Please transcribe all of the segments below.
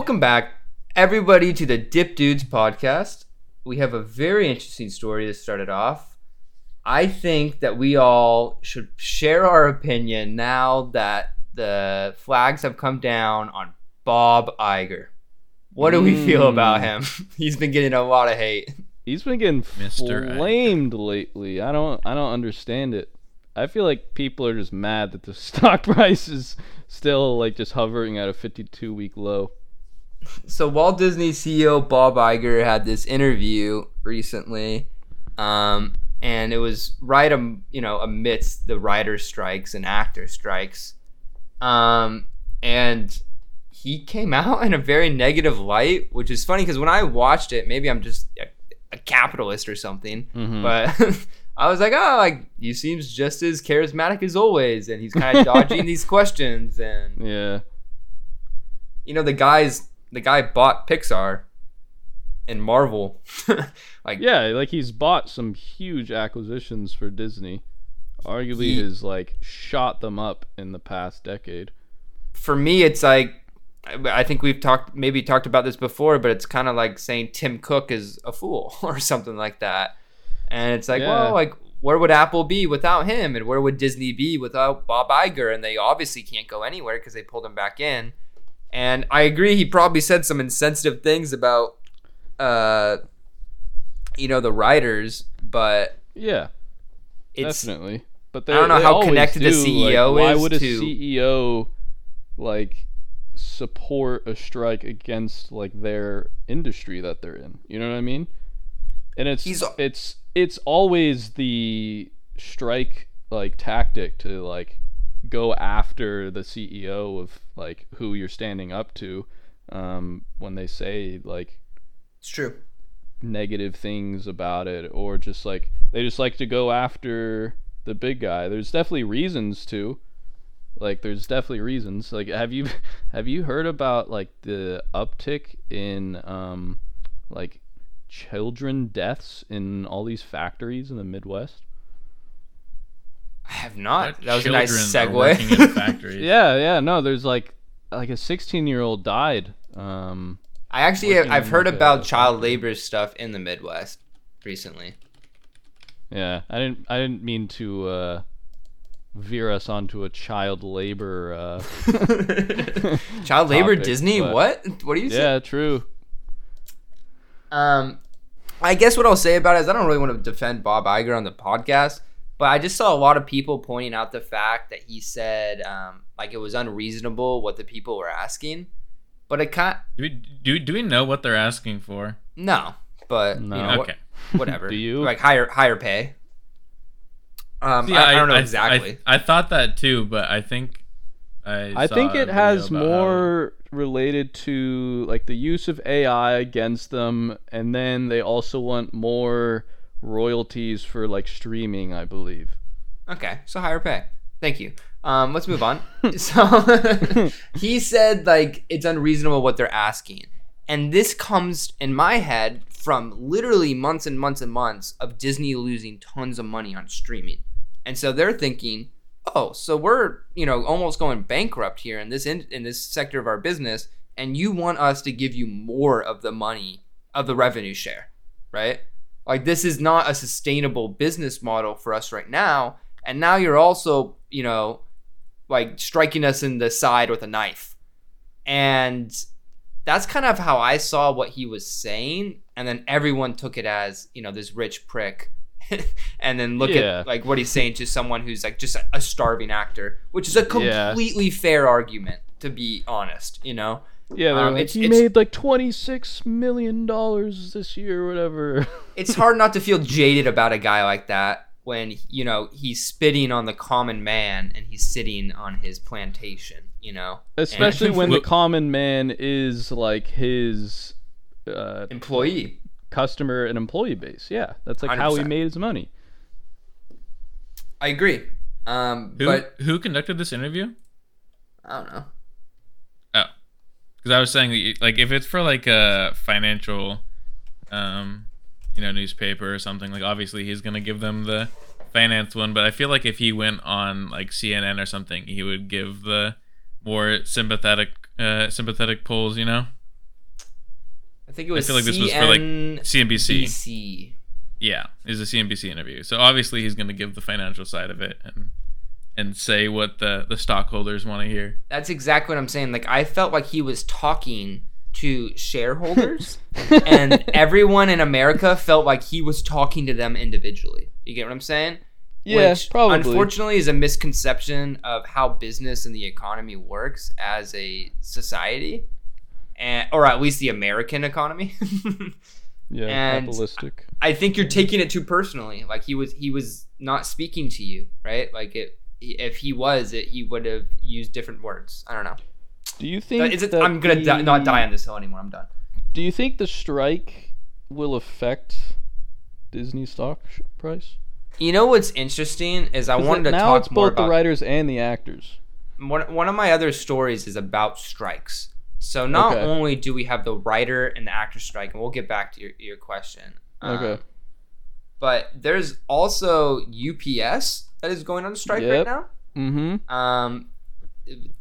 Welcome back, everybody, to the Dip Dudes podcast. We have a very interesting story to start it off. I think that we all should share our opinion now that the flags have come down on Bob Iger. What do we feel hmm. about him? He's been getting a lot of hate. He's been getting Mr. flamed lately. I don't I don't understand it. I feel like people are just mad that the stock price is still like just hovering at a 52 week low. So Walt Disney CEO Bob Iger had this interview recently, um, and it was right, um, you know, amidst the writer strikes and actor strikes, um, and he came out in a very negative light, which is funny because when I watched it, maybe I'm just a, a capitalist or something, Mhm. but. I was like, oh, like he seems just as charismatic as always, and he's kind of dodging these questions, and Yeah. you know the guys the guy bought Pixar and Marvel. like Yeah, like he's bought some huge acquisitions for Disney. Arguably He- has like shot them up in the past decade. for me it's like I think we've talked maybe talked about this before, but it's kind of like saying Tim Cook is a fool or something like that. And it's like, Yeah. well, like where would Apple be without him and where would Disney be without Bob Iger and they obviously can't go anywhere because they pulled him back in. And I agree he probably said some insensitive things about uh you know the writers, but Yeah, it's definitely. But I don't know how connected the CEO like, Why is would a to- CEO like support a strike against like their industry that they're in? You know what I mean? And it's He's- it's it's always the strike like tactic to like go after the CEO of like who you're standing up to um, when they say like it's true. negative things about it or just like they just like to go after the big guy. There's definitely reasons to. Like there's definitely reasons. Like have you have you heard about like the uptick in um like children deaths in all these factories in the midwest I have not. What That was a nice children are in segue. yeah yeah no there's like like a 16 year old died um I actually Working I've heard about child labor stuff in the Midwest recently. Yeah, I didn't. I didn't mean to uh, veer us onto a child labor. Uh, child labor topic, Disney? What? What do you say? Yeah, true. Um, I guess what I'll say about it is I don't really want to defend Bob Iger on the podcast, but I just saw a lot of people pointing out the fact that he said um, like it was unreasonable what the people were asking, but it can't. Do we, do, do we know what they're asking for? No, but No. you know, Okay. what, whatever. Do you? like higher higher pay? Um, See, I, I don't know exactly. I, I thought that too, but I think I. I saw think it has video about how- more related to like the use of AI against them, and then they also want more royalties for like streaming. I believe. Okay, so higher pay. Thank you. Um, let's move on. so he said like it's unreasonable what they're asking, and this comes in my head from literally months and months and months of Disney losing tons of money on streaming, and so they're thinking, oh, so we're you know almost going bankrupt here in this in, in this sector of our business, and you want us to give you more of the money of the revenue share, right? Like this is not a sustainable business model for us right now. And now you're also, you know, like striking us in the side with a knife. And that's kind of how I saw what he was saying. And then everyone took it as, you know, this rich prick. and then look Yeah. at like what he's saying to someone who's like just a, starving actor, which is a Yeah. completely fair argument, to be honest, you know? Yeah, they're Um, like, it's- he it's- made like twenty six million dollars this year, or whatever. it's hard not to feel jaded about a guy like that when you know he's spitting on the common man and he's sitting on his plantation you know Especially And- when the common man is like his uh, employee customer and employee base. Yeah, that's like how he made his money. i agree um Who but who conducted this interview? i don't know because I was saying that you- like if it's for like a financial, um, you know, newspaper or something, like obviously he's gonna give them the finance one. But I feel like if he went on like CNN or something, he would give the more sympathetic, uh, sympathetic polls. You know? I think it was I feel like this was for, like, CNBC. CNBC. Yeah, is a CNBC interview. So obviously he's going to give the financial side of it and and say what the the stockholders want to hear. That's exactly what I'm saying. Like I felt like he was talking to shareholders and everyone in America felt like he was talking to them individually. You get what I'm saying? Yeah, Which, probably. Unfortunately, is a misconception of how business and the economy works as a society, and or at least the American economy. Yeah, and- capitalistic. I think you're taking it too personally. Like he was, he was not speaking to you, right? Like it, if he was, it, he would have used different words. I don't know. Do you think Is it, I'm gonna the, di- not die on this hill anymore. I'm done. Do you think the strike will affect Disney stock price? You know what's interesting is I wanted to now talk it's more both about the writers and the actors. one, one of my other stories is about strikes. So not Okay. only do we have the writer and the actor strike, and we'll get back to your, your question. um, Okay. But there's also UPS that is going on strike right now. Mm-hmm. Um,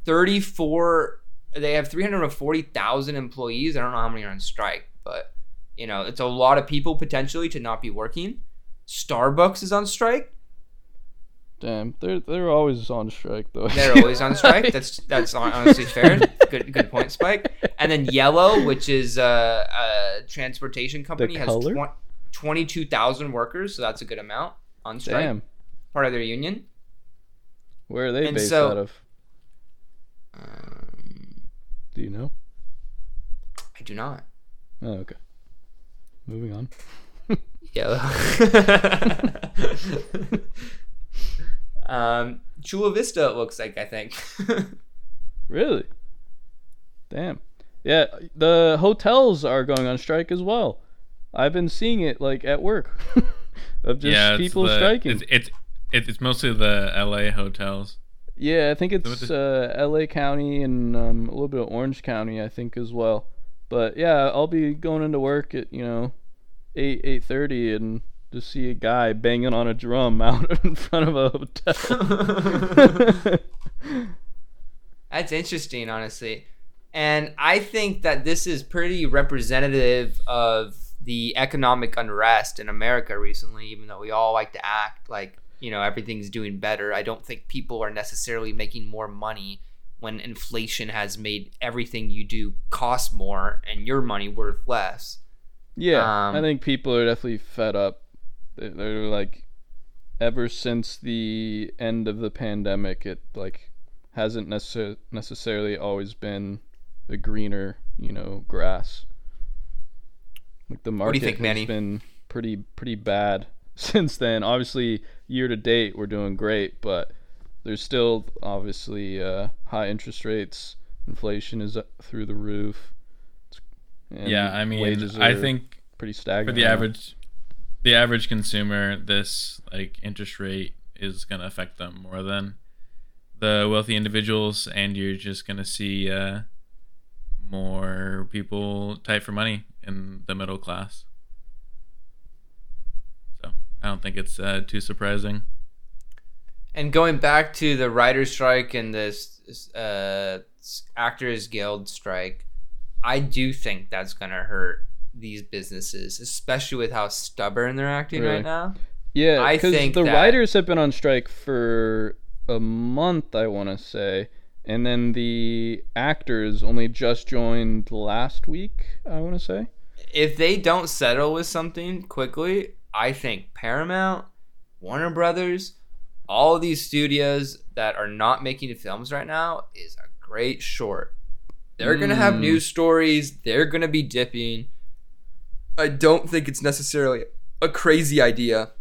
34. They have 340,000 employees. I don't know how many are on strike, but you know it's a lot of people potentially to not be working. Starbucks is on strike. Damn, they're they're always on strike though. They're always on strike. That's that's honestly fair. Good good point, Spike. And then Yellow, which is a, a transportation company, has color? twen- 22,000 workers, so that's a good amount on strike. Damn, Part of their union. where are they And based so- out of? Um, Do you know? I do not. Oh, okay. Moving on. yeah. um, Chula Vista, it looks like. I think. Really? Damn. Yeah, the hotels are going on strike as well. I've been seeing it like at work of just yeah, people the- striking. It's, it's it's it's mostly the L.A. hotels. Yeah, I think what it's the- uh, L.A. County and um, a little bit of Orange County, I think as well. But yeah, I'll be going into work at you know eight eight thirty and just see a guy banging on a drum out in front of a hotel. That's interesting, honestly. And I think that this is pretty representative of the economic unrest in America recently, even though we all like to act like, you know, everything's doing better. I don't think people are necessarily making more money when inflation has made everything you do cost more and your money worth less. yeah, Um, I think people are definitely fed up. They're, like, ever since the end of the pandemic, it like hasn't necessar- necessarily always been the greener, you know, grass. Like the do you market think, has Manny? been pretty pretty bad since then. Obviously, year to date we're doing great, but there's still obviously uh, high interest rates. Inflation is through the roof. yeah, I mean, wages I think pretty for stagnant. the average the average consumer, this like interest rate is gonna affect them more than the wealthy individuals, and you're just gonna see uh, more people tight for money in the middle class. So I don't think it's uh, too surprising. And going back to the writer's strike and this uh, actors guild strike, I do think that's gonna hurt these businesses, especially with how stubborn they're acting Really? right now. Yeah, I think the that- writers have been on strike for a month, I want to say, and then the actors only just joined last week. I want to say. If they don't settle with something quickly, I think Paramount, Warner Brothers, all of these studios that are not making films right now is a great short. They're gonna have Mm. news stories. They're gonna be dipping. I don't think it's necessarily a crazy idea.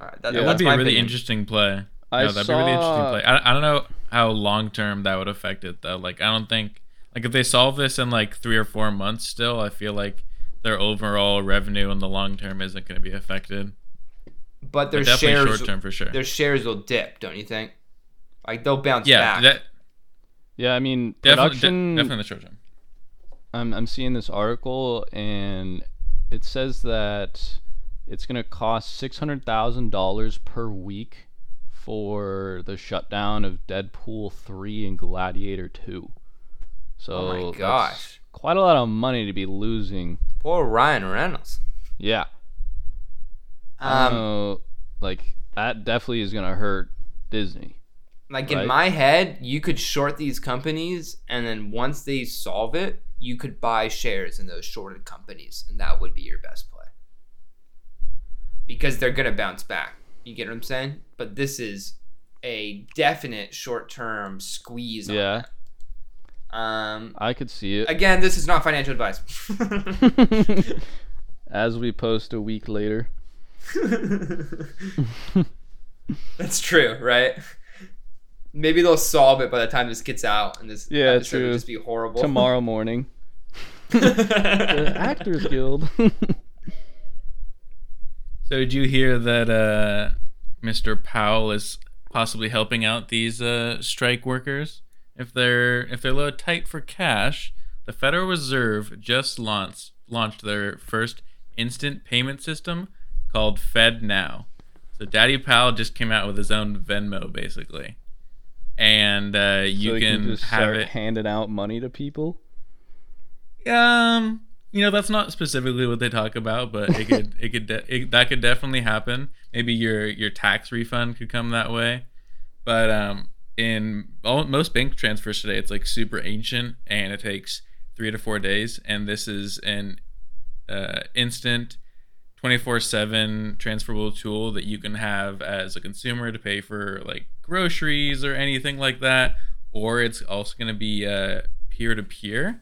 All right, that, Yeah, That would be a really opinion. interesting play. I no, that'd be really interesting saw- play. I, I don't know how long term that would affect it though. Like I don't think like if they solve this in like three or four months still, I feel like their overall revenue in the long term isn't going to be affected. But their But shares, short term for sure. their shares will dip, don't you think? Like they'll bounce Yeah, back. that Yeah, I mean, definitely, production. definitely in the short term. I'm I'm seeing this article and it says that it's gonna cost six hundred thousand dollars per week for the shutdown of Deadpool three and Gladiator two. So Oh my gosh. Quite a lot of money to be losing. Poor Ryan Reynolds. Yeah. Um, know, like that definitely is gonna hurt Disney. like in my head, you could short these companies, and then once they solve it, you could buy shares in those shorted companies, and that would be your best play. Because they're gonna bounce back. You get what I'm saying? But this is a definite short-term squeeze. on Yeah. that. Um. I could see it. Again, this is not financial advice. As we post a week later. That's true, right? Maybe they'll solve it by the time this gets out, and this Yeah, episode true. will just be horrible. Tomorrow morning. The Actors Guild. So did you hear that uh, Mr. Powell is possibly helping out these uh, strike workers? If they're if they're low tight for cash, the Federal Reserve just launched launched their first instant payment system called Fed Now. So Daddy Powell just came out with his own Venmo basically, and uh, you so can, just have it. handing out money to people. Um, you know that's not specifically what they talk about, but it could it could de- it, that could definitely happen. Maybe your your tax refund could come that way, but um, in all, most bank transfers today, it's like super ancient and it takes three to four days, and this is an uh, instant. 24/7 transferable tool that you can have as a consumer to pay for like groceries or anything like that or it's also going to be uh, peer-to-peer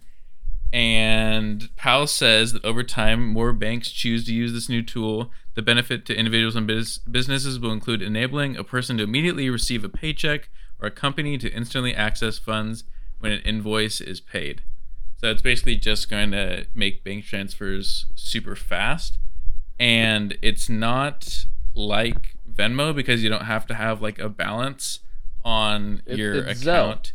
and Powell says that over time, more banks choose to use this new tool. The benefit to individuals and bus- businesses will include enabling a person to immediately receive a paycheck or a company to instantly access funds when an invoice is paid. So it's basically just going to make bank transfers super fast. And it's not like Venmo because you don't have to have like a balance on It- your it's Zelle. account.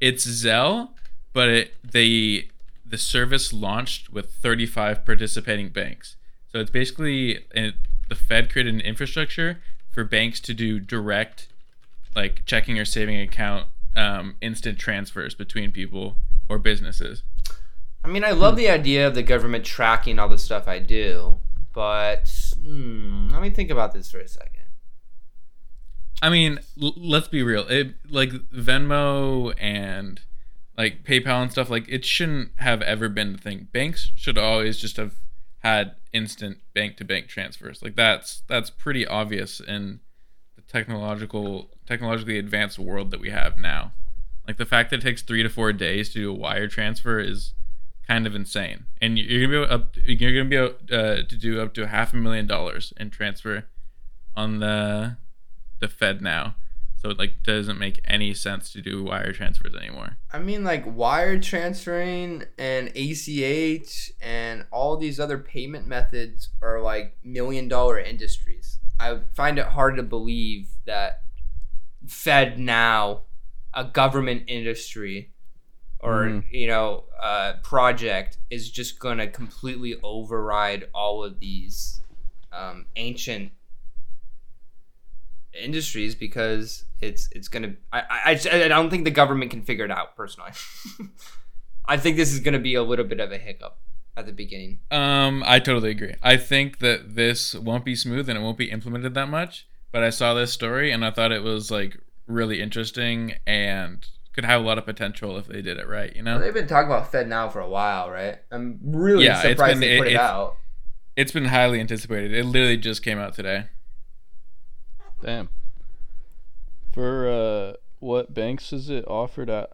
It's Zelle, but it, they the service launched with 35 participating banks. So it's basically uh the Fed created an infrastructure for banks to do direct, like checking or saving account, um, instant transfers between people or businesses. I mean, I love the idea of the government tracking all the stuff I do, but hmm, let me think about this for a second. I mean, l- let's be real. It like Venmo and like PayPal and stuff like it shouldn't have ever been the thing. Banks should always just have had instant bank to bank transfers. Like that's that's pretty obvious in the technological technologically advanced world that we have now. Like the fact that it takes 3 to 4 days to do a wire transfer is kind of insane. And you're to be up you're to be able uh, to do up to half a million dollars in transfer on the the Fed now. So it like doesn't make any sense to do wire transfers anymore. I mean, like wire transferring and ACH and all these other payment methods are like million dollar industries. I find it hard to believe that Fed now, a government industry, or Mhm. you know, uh, project is just gonna completely override all of these um, ancient industries because it's it's gonna I, I I I don't think the government can figure it out personally. I think this is gonna be a little bit of a hiccup at the beginning. Um, I totally agree. I think that this won't be smooth and it won't be implemented that much. But I saw this story and I thought it was like really interesting and could have a lot of potential if they did it right. You know, They've been talking about Fed now for a while, right? I'm really Yeah, surprised been- they put it- it, it's- out. it's been highly anticipated. It literally just came out today. Damn. For uh, what banks is it offered at?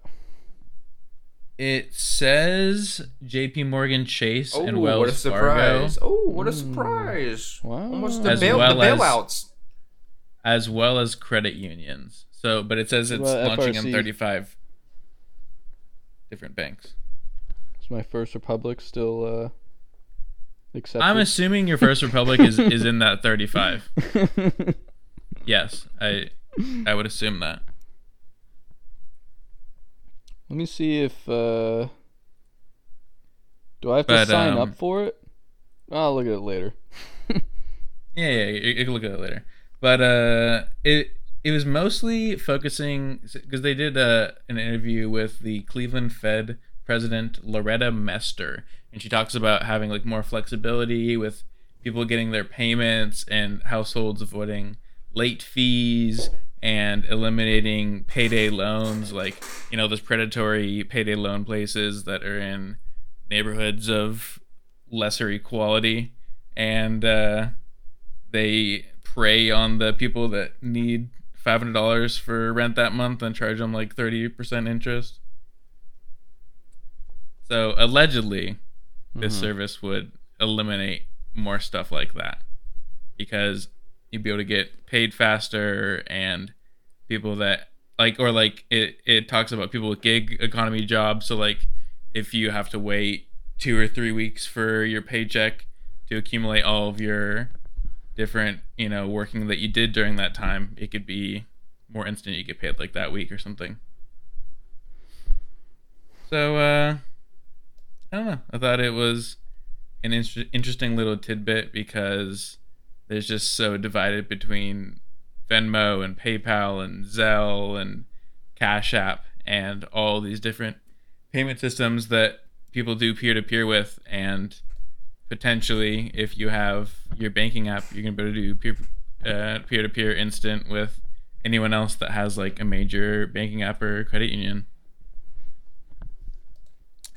It says J.P. Morgan Chase Oh, and Wells what a Fargo, surprise! Oh, what a Mm. surprise! Wow. Almost the, As bail, well the bailouts. as well as credit unions. So, but it says it's What about launching in 35 different banks. Is my First Republic still uh, accepted? I'm assuming your First Republic is is in that 35. Yes, I I would assume that. Let me see if uh, do I have to But, sign um, up for it? I'll look at it later. Yeah, yeah, you, you can look at it later. But uh, it it was mostly focusing because they did uh, an interview with the Cleveland Fed president Loretta Mester, and she talks about having like more flexibility with people getting their payments and households avoiding late fees and eliminating payday loans like you know those predatory payday loan places that are in neighborhoods of lesser equality and uh, they prey on the people that need $500 for rent that month and charge them like 30% interest so allegedly this Mhm. service would eliminate more stuff like that because you'd be able to get paid faster and people that like or like it it talks about people with gig economy jobs. So like if you have to wait two or three weeks for your paycheck to accumulate all of your different you know working that you did during that time it could be more instant you get paid like that week or something. So uh i don't know. I thought it was an inter- interesting little tidbit because there's just so divided between Venmo and PayPal and Zelle and Cash App and all these different payment systems that people do peer to peer with. And potentially if you have your banking app you're going to be able to do peer uh, to peer instant with anyone else that has like a major banking app or credit union.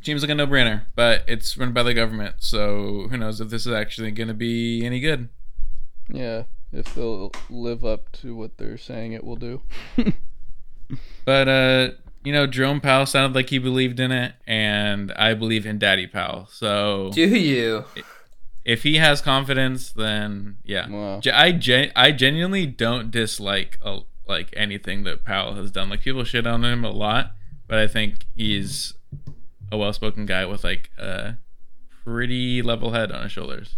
Seems like a no-brainer but it's run by the government so who knows if this is actually going to be any good Yeah, if they'll live up to what they're saying it will do. But uh, you know, Jerome Powell sounded like he believed in it, and I believe in Daddy Powell. So Do you? if he has confidence, then yeah. Wow. I gen- I genuinely don't dislike uh, like anything that Powell has done. Like people shit on him a lot, but I think he's a well-spoken guy with like a pretty level head on his shoulders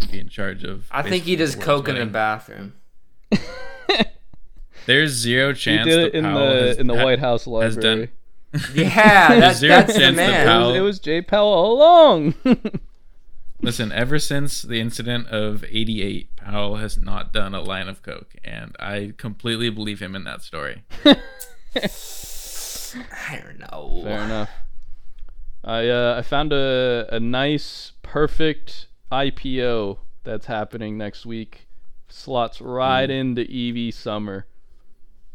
to be in charge of. I think he does basically the coke in the bathroom. There's zero chance. He did it in Powell the has in the White House has library. done. Yeah, that's, zero that's chance that man. Powell- It was Jay Powell all along. Listen, ever since the incident of 88, Powell has not done a line of coke, and I completely believe him in that story. I don't know. Fair enough. I uh, I found a a nice perfect IPO that's happening next week. Slots right hmm. into EV summer.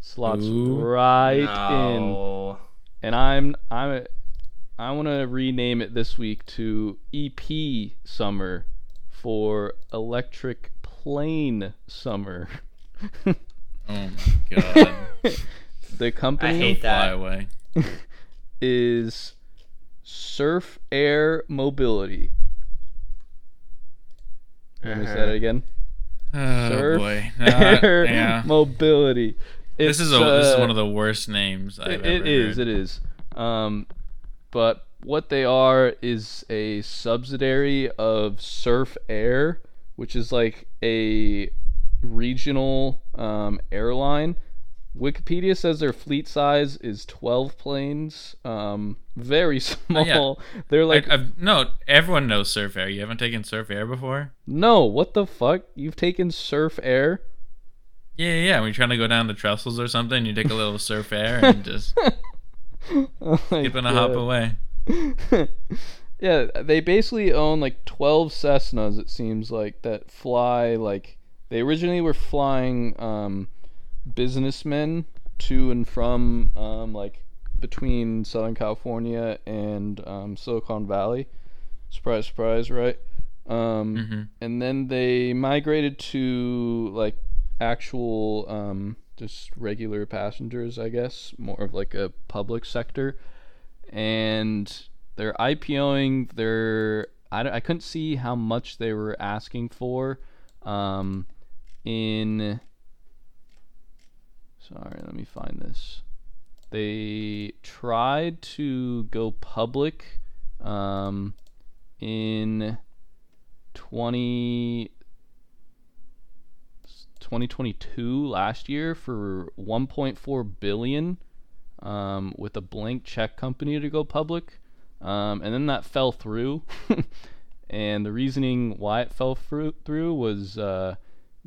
Slots Ooh. right in. And I'm I'm I want to rename it this week to EP Summer for Electric Plane Summer. Oh my god. the company I hate Fly that. away. is Surf Air Mobility. Let me say Uh-huh. that again. Oh Surf boy. Uh, Air yeah. Mobility. This is a It's, this is uh, one of the worst names I've it, ever it is. heard. It is. Um, but what they are is a subsidiary of Surf Air, which is like a regional um, airline. Wikipedia says their fleet size is 12 planes. Um, very Oh, yeah. small. They're like, I, no, everyone knows Surf Air. You haven't taken Surf Air before? no, what the fuck? You've taken Surf Air? Yeah, yeah, yeah. When you're trying to go down the trestles or something, you take a little Surf Air and just Oh skip and a hop away. yeah, they basically own like 12 Cessnas, it seems like, that fly like they originally were flying um, businessmen to and from um, like between Southern California and um, Silicon Valley. Surprise, surprise, right? Um, hmm and then they migrated to like actual um, just regular passengers i guess more of like a public sector and they're ipoing they're I, I couldn't see how much they were asking for um, in sorry let me find this. They tried to go public um, in 20 2022 last year for 1.4 billion um, with a blank check company to go public. Um, and then that fell through. And the reasoning why it fell through, was uh,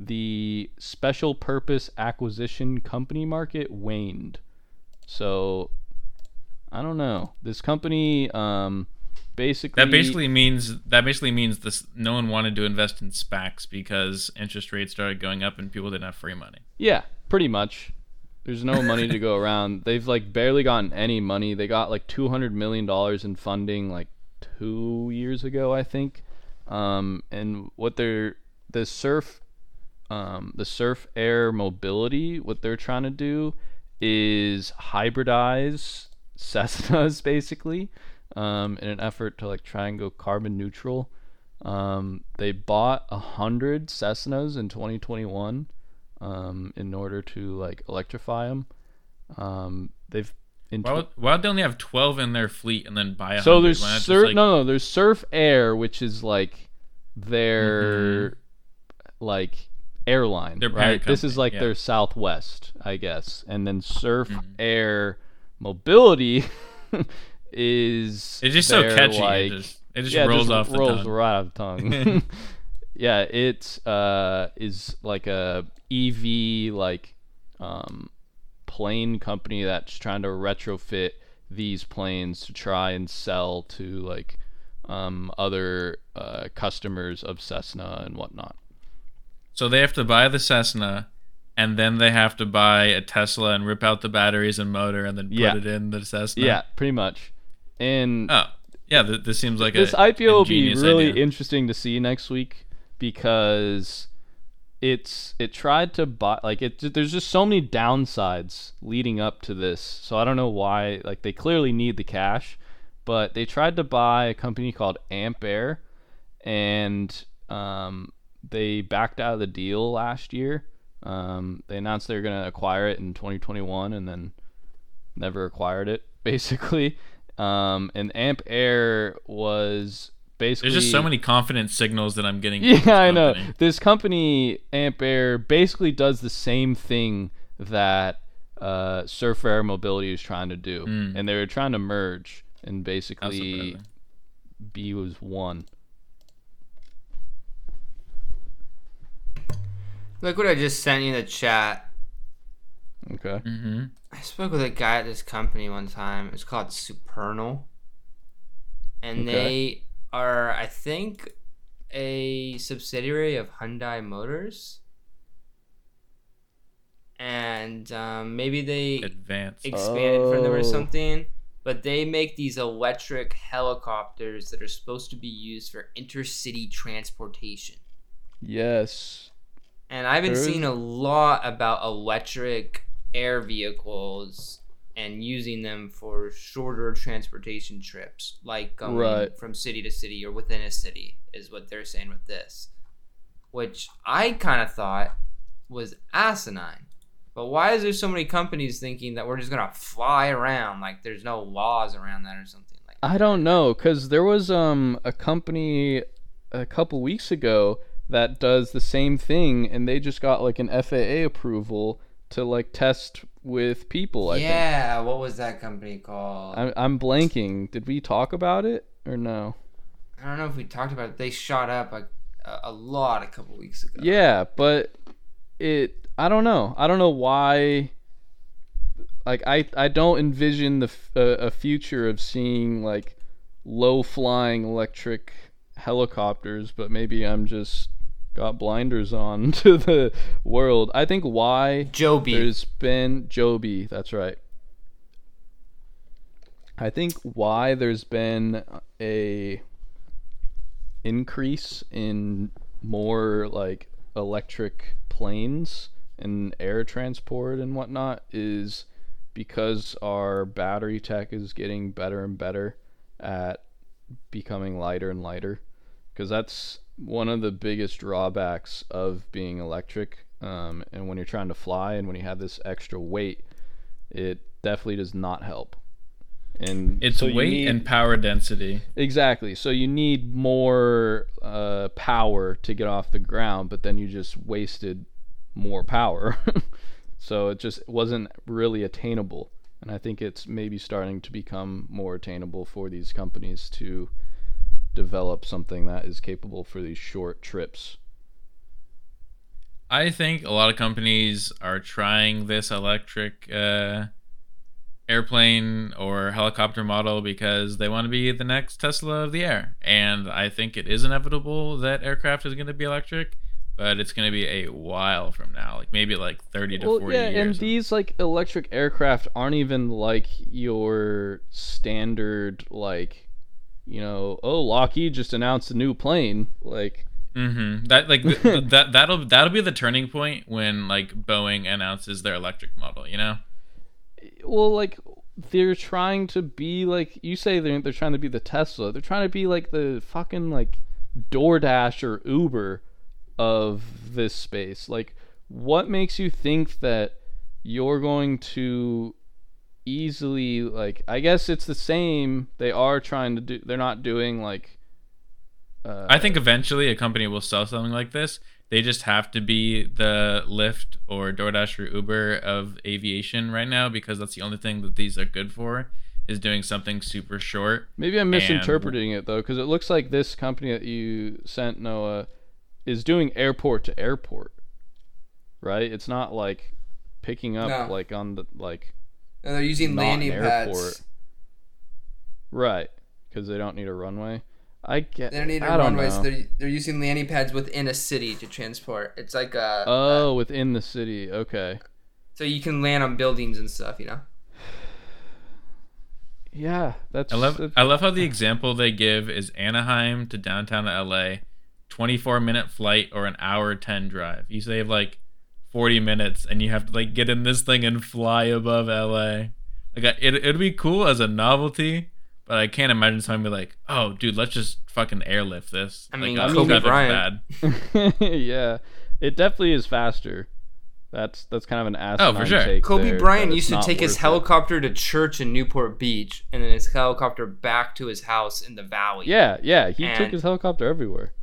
the special purpose acquisition company market waned so I don't know. This company, um, basically That basically means that basically means this. No one wanted to invest in SPACs because interest rates started going up and people didn't have free money. Yeah, pretty much. There's no money to go around. They've like barely gotten any money. They got like 200 million dollars in funding like 2 years ago, I think. Um and what they're the surf um the surf air mobility what they're trying to do is hybridize Cessnas basically um in an effort to like try and go carbon neutral. Um, they bought a hundred Cessnas in 2021 um, in order to like electrify them. Um, they've in Why would, why would they only have twelve in their fleet and then buy a so there's Why Sur- like- no no there's Surf Air which is like their like airline Mm-hmm. Their right parent this is like yeah. their Southwest I guess and then Surf Mhm. Air Mobility is It's just so catchy. like, it just, it just yeah, rolls just off the rolls tongue. right off the tongue. yeah, it uh, is like a EV like um, plane company that's trying to retrofit these planes to try and sell to like um, other uh, customers of Cessna and whatnot. So they have to buy the Cessna, and then they have to buy a Tesla and rip out the batteries and motor, and then put Yeah. it in the Cessna. Yeah, pretty much. And Oh, yeah. Th- this seems like this a IPO will be really idea. interesting to see next week because it's it tried to buy like it there's just so many downsides leading up to this so i don't know why like they clearly need the cash but they tried to buy a company called Ampaire and um, they backed out of the deal last year um, they announced they were going to acquire it in 2021 and then never acquired it basically um, and Ampaire was basically There's just so many confident signals that I'm getting. yeah, I know. This company, Ampaire, basically does the same thing that uh, Surf Air Mobility is trying to do, Mm. and they were trying to merge and basically surprising. B was one. Look what I just sent you in the chat. Okay. Mhm. I spoke with a guy at this company one time. It's called Supernal. And Okay. they are, I think, a subsidiary of Hyundai Motors. And um, maybe they Advanced. expanded from them or Oh. something. But they make these electric helicopters that are supposed to be used for intercity transportation. Yes. And I've been seeing a lot about electric air vehicles and using them for shorter transportation trips, like going Right. from city to city or within a city, is what they're saying with this. Which I kind of thought was asinine. But why is there so many companies thinking that we're just gonna fly around like there's no laws around that or something like? I don't know, cause there was um a company a couple weeks ago that does the same thing, and they just got like an FAA approval to like test with people. I think. yeah, what was that company called? I'm I'm blanking. Did we talk about it or no? I don't know if we talked about it. They shot up a, a lot a couple weeks ago. Yeah, but it I don't know. I don't know why like I I don't envision the a, a future of seeing like low flying electric helicopters, but maybe I'm just got blinders on to the world. I think why Joby. there's been Joby, that's right. I think why there's been a increase in more like electric planes and air transport and whatnot is because our battery tech is getting better and better at becoming lighter and lighter because that's one of the biggest drawbacks of being electric um, and when you're trying to fly and when you have this extra weight it definitely does not help and It's so weight need- and power density. Exactly. So you need more uh, power to get off the ground, but then you just wasted more power. so it just wasn't really attainable. And I think it's maybe starting to become more attainable for these companies to develop something that is capable for these short trips. I think a lot of companies are trying this electric uh, airplane or helicopter model because they want to be the next Tesla of the air. And I think it is inevitable that aircraft is going to be electric, but it's going to be a while from now, like maybe like 30 to Well, 40 yeah, years. and these like electric aircraft aren't even like your standard like, you know, oh Lockheed just announced a new plane. Like, Mm-hmm. That like th- th- that that'll that'll be the turning point when like Boeing announces their electric model. You know. well, like they're trying to be like you say they're they're trying to be the Tesla. They're trying to be like the fucking like DoorDash or Uber of this space. Like, what makes you think that you're going to easily like? I guess it's the same. They are trying to do. They're not doing like. Uh, I think eventually a company will sell something like this. They just have to be the Lyft or DoorDash or Uber of aviation right now because that's the only thing that these are good for is doing something super short. Maybe I'm misinterpreting it though, because it looks like this company that you sent Noah is doing airport to airport, right? It's not like picking up No. like on the like And they're using landing an pads. airport. right because they don't need a runway. I get. They don't need a I runway. So they're they're using landing pads within a city to transport. It's like a, Oh, within the city. Okay. so you can land on buildings and stuff, you know. Yeah, that's. I love that's- I love how the example they give is Anaheim to downtown LA, 24 minute flight or an hour 10 drive. You save like 40 minutes and you have to like get in this thing and fly above LA. Like it it'd be cool as a novelty, but I can't imagine someone be like, "Oh, dude, let's just fucking airlift this." I Like, mean, uh, Kobe that Bryant. bad. yeah, it definitely is faster. That's that's kind of an asinine Oh, for sure. take Kobe there, Bryant used to take his worth it. helicopter to church in Newport Beach, and then his helicopter back to his house in the valley. Yeah, yeah, he took his helicopter everywhere.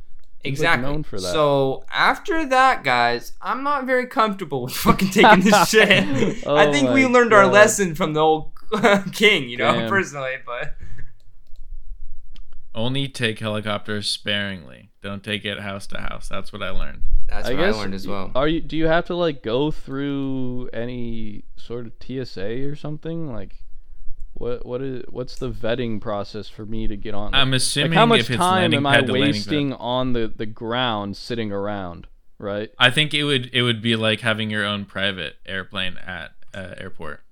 He's, like, exactly. known for that. So after that, guys, I'm not very comfortable with fucking taking this shit. Oh I Oh think we my learned our lesson from the old king, you know, Damn. personally, but Only take helicopters sparingly. Don't take it house to house. That's what I learned. that's I what I learned as well. Are you? Do you have to like go through any sort of TSA or something? Like, what what is what's the vetting process for me to get on? I'm like, assuming how much if it's time am I pad to landing pad. wasting on the the ground sitting around? Right. I think it would it would be like having your own private airplane at uh, airport.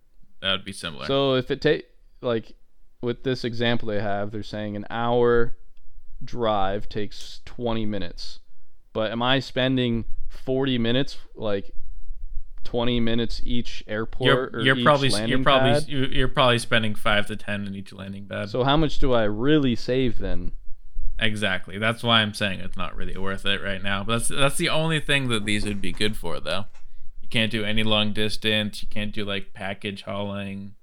That would be similar. So if it take like with this example they have, they're saying an hour drive takes 20 minutes. But am I spending 40 minutes like 20 minutes each airport you're or you're each probably landing you're probably pad? you- you're probably spending five to ten in each landing pad. So how much do I really save then? exactly. That's why I'm saying it's not really worth it right now. But that's that's the only thing that these would be good for, though. You can't do any long distance. You can't do like package hauling.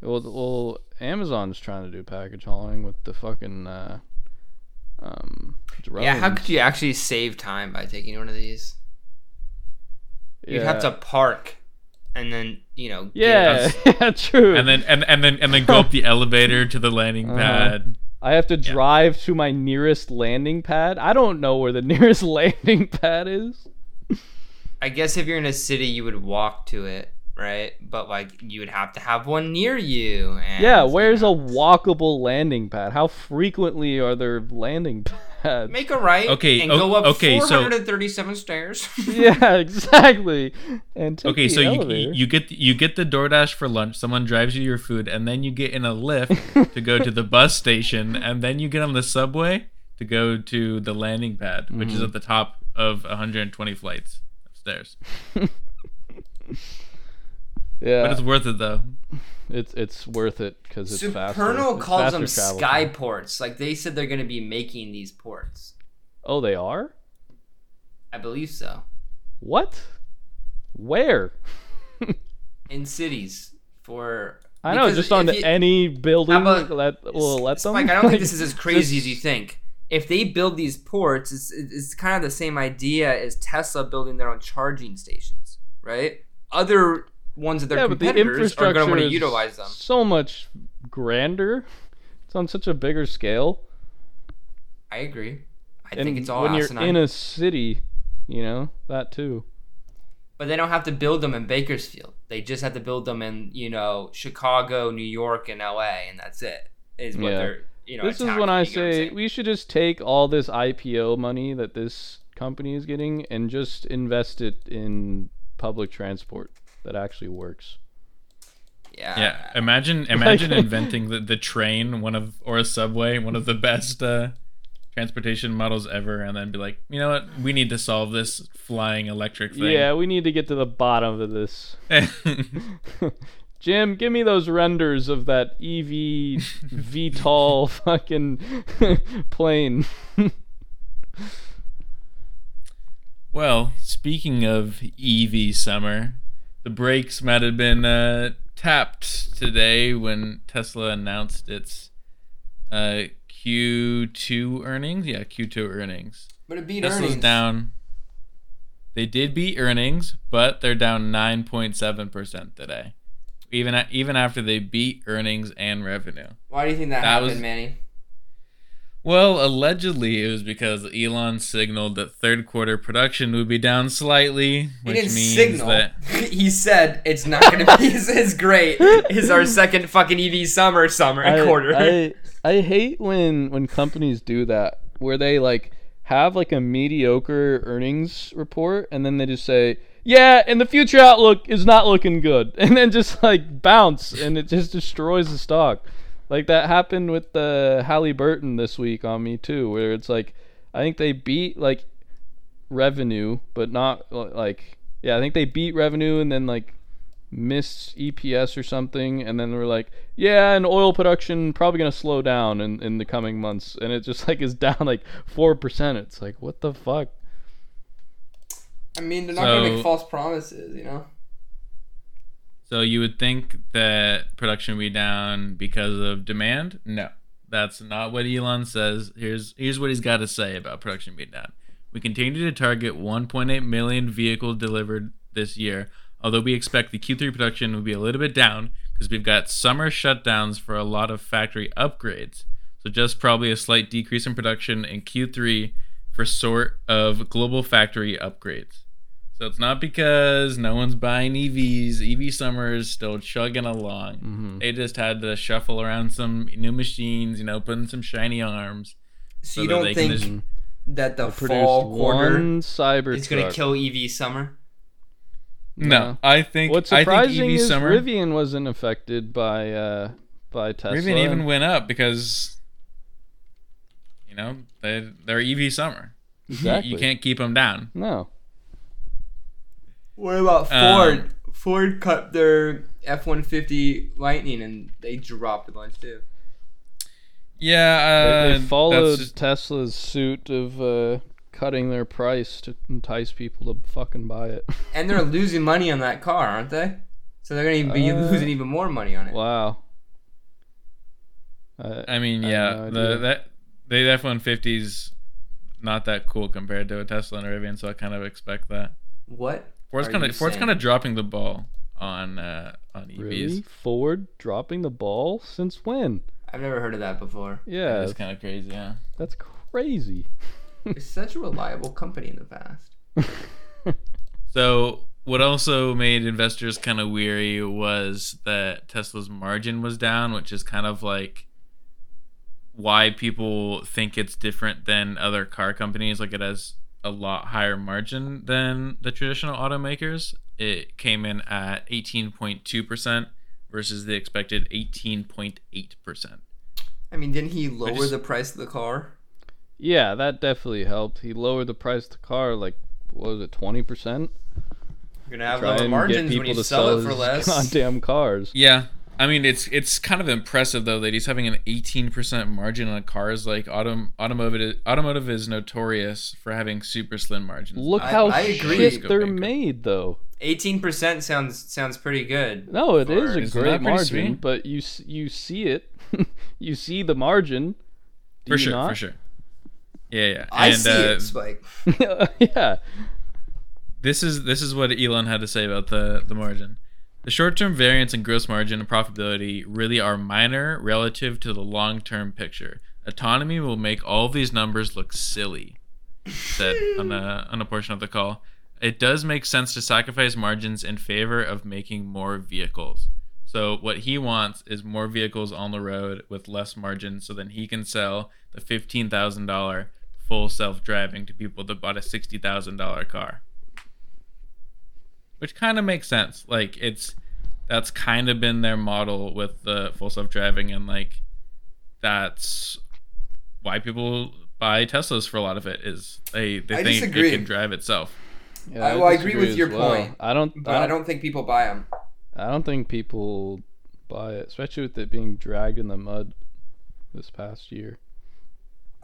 Well, well, Amazon's trying to do package hauling with the fucking uh, um, drones. Yeah, how could you actually save time by taking one of these? You'd have to park and then, you know, Yeah, yeah, true. And then and, and then and then go up the elevator to the landing Uh-huh. pad. I have to drive to my nearest landing pad. I don't know where the nearest landing pad is. I guess if you're in a city, you would walk to it, right? But like, you would have to have one near you. And, Yeah, you where's a walkable landing pad? How frequently are there landing pads? Make a right. Okay, And o- go up okay, so- 437 stairs. yeah, exactly. And take Okay, the so you, elevator. you you get you get the DoorDash for lunch. Someone drives you your food, and then you get in a lift to go to the bus station, and then you get on the subway to go to the landing pad, which Mm-hmm. is at the top of 120 flights upstairs. Yeah, But it's worth it though. it's it's worth it because it's faster. Supernal it's calls faster them travel sky time. ports. Like they said they're going to be making these ports. Oh, they are. I believe so. What? Where? In cities for. I know, just on you- any building about- that will let them. Spike, I don't think this is as crazy as you think. If they build these ports, it's, it's kind of the same idea as Tesla building their own charging stations, right? Other ones of their Yeah, but the competitors are going to want to utilize them. so much grander. It's on such a bigger scale. I agree. I and think it's all when asinine. you're in a city, you know that too. but they don't have to build them in Bakersfield. They just have to build them in you know Chicago, New York, and L.A. and that's it. Is what Yeah. they're you know. this is when I you get what I'm say we should just take all this IPO money that this company is getting and just invest it in public transport that actually works. yeah. Yeah, imagine imagine inventing the, the train, one of or a subway, one of the best uh, transportation models ever, and then be like, you know what, we need to solve this flying electric thing. Yeah, we need to get to the bottom of this. Jim, give me those renders of that EV VTOL fucking plane. well, speaking of EV summer, the brakes might have been uh, tapped today when Tesla announced its uh, Q2 earnings. Yeah, Q2 earnings. But it beat Tesla's earnings. down. They did beat earnings, but they're down 9.7% today. Even even after they beat earnings and revenue. Why do you think that, That happened, was- Manny? Well, allegedly it was because Elon signaled that third quarter production would be down slightly, He which didn't means signal. that he said it's not going to be as, as great as our second fucking EV summer summer I, quarter. I I hate when when companies do that where they like have like a mediocre earnings report and then they just say yeah and the future outlook is not looking good and then just like bounce and it just destroys the stock like that happened with the Halliburton this week on me too where it's like I think they beat like revenue but not like yeah I think they beat revenue and then like missed EPS or something, and then we're like, yeah, and oil production probably gonna slow down in, in the coming months, and it just like is down like four percent. It's like what the fuck? I mean, they're not going to make false promises, you know? So you would think that production would be down because of demand? No. That's not what Elon says. Here's here's what he's got to say about production being down. We continue to target 1.8 million vehicles delivered this year, although we expect the Q3 production will be a little bit down because we've got summer shutdowns for a lot of factory upgrades. So just probably a slight decrease in production in Q3 for sort of global factory upgrades. So it's not because no one's buying EVs. EV summer is still chugging along. Mhm. They just had to shuffle around some new machines, you know, put in some shiny arms. So, So you don't think just- that the Produced fall quarter cyber is going to kill EV summer? No, I think What's I surprising think EV is summer Rivian wasn't affected by uh by Tesla. Rivian even went up because you know they they're EV summer. You- exactly. You can't keep them down. No. What about Um, Ford? Ford cut their F one fifty Lightning and they dropped a bunch too. Yeah, They, uh, they that's followed just- Tesla's suit of uh, cutting their price to entice people to fucking buy it. And they're losing money on that car, aren't they? So they're going to be Uh, losing even more money on it. wow. Uh, I mean, I yeah, no the that the F one fifty's not that cool compared to a Tesla and a Rivian, so I kind of expect that. What? Ford's kind of Ford's kind of dropping the ball on uh, on EVs. really? Ford dropping the ball since when? I've never heard of that before. Yeah, It's kind of crazy, yeah. that's crazy. It's such a reliable company in the past. So what also made investors kind of weary was that Tesla's margin was down, which is kind of like why people think it's different than other car companies. Like it has a lot higher margin than the traditional automakers. It came in at 18.2% versus the expected 18.8%. I mean, didn't he lower just- the price of the car? Yeah, that definitely helped. He lowered the price of the car like what was it, twenty percent? You're gonna have lower margins people when you to sell, sell it for his less. goddamn cars. Yeah. I mean, it's it's kind of impressive though that he's having an 18% margin on cars. Like autom- automotive, automotive is notorious for having super slim margins. Look I- how I agree. shit they're bankrupt. made, though. Eighteen percent sounds sounds pretty good. No, it For- is a great margin, sweet? but you you see it, you see the margin. Do for sure, not? for sure. Yeah, yeah. I and see uh, it, Spike. yeah, this is this is what Elon had to say about the the margin. The short-term variance in gross margin and profitability really are minor relative to the long-term picture. Autonomy will make all of these numbers look silly, said on a on a portion of the call. it does make sense to sacrifice margins in favor of making more vehicles. So what he wants is more vehicles on the road with less margin, so then he can sell the fifteen thousand dollar full self driving to people that bought a sixty thousand dollar car. Which kind of makes sense. Like it's that's kind of been their model with the full self driving, and like that's why people buy Teslas for a lot of it is they they I think disagree. it can drive itself. Yeah, I- well, I agree with your well. point, I don't. But I don't think people buy them. I don't think people buy it, especially with it being dragged in the mud this past year.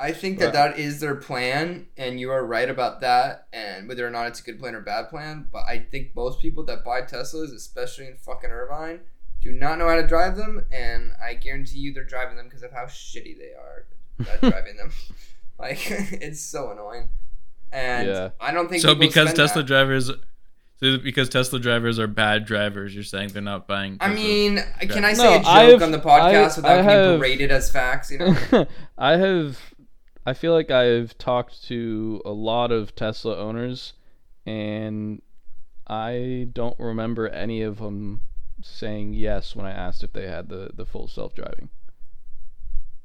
I think that that is their plan, and you are right about that. And whether or not it's a good plan or bad plan, but I think most people that buy Teslas, especially in fucking Irvine, do not know how to drive them, and I guarantee you they're driving them because of how shitty they are at driving them. Like it's so annoying, and Yeah. I don't think So people because spend Tesla that. drivers, so because Tesla drivers are bad drivers, you're saying they're not buying. I Teslas. mean, can I No, say a joke I've- on the podcast I- without I being have- berated as facts? You know. I have. I feel like I've talked to a lot of Tesla owners, and I don't remember any of them saying yes when I asked if they had the, the full self driving.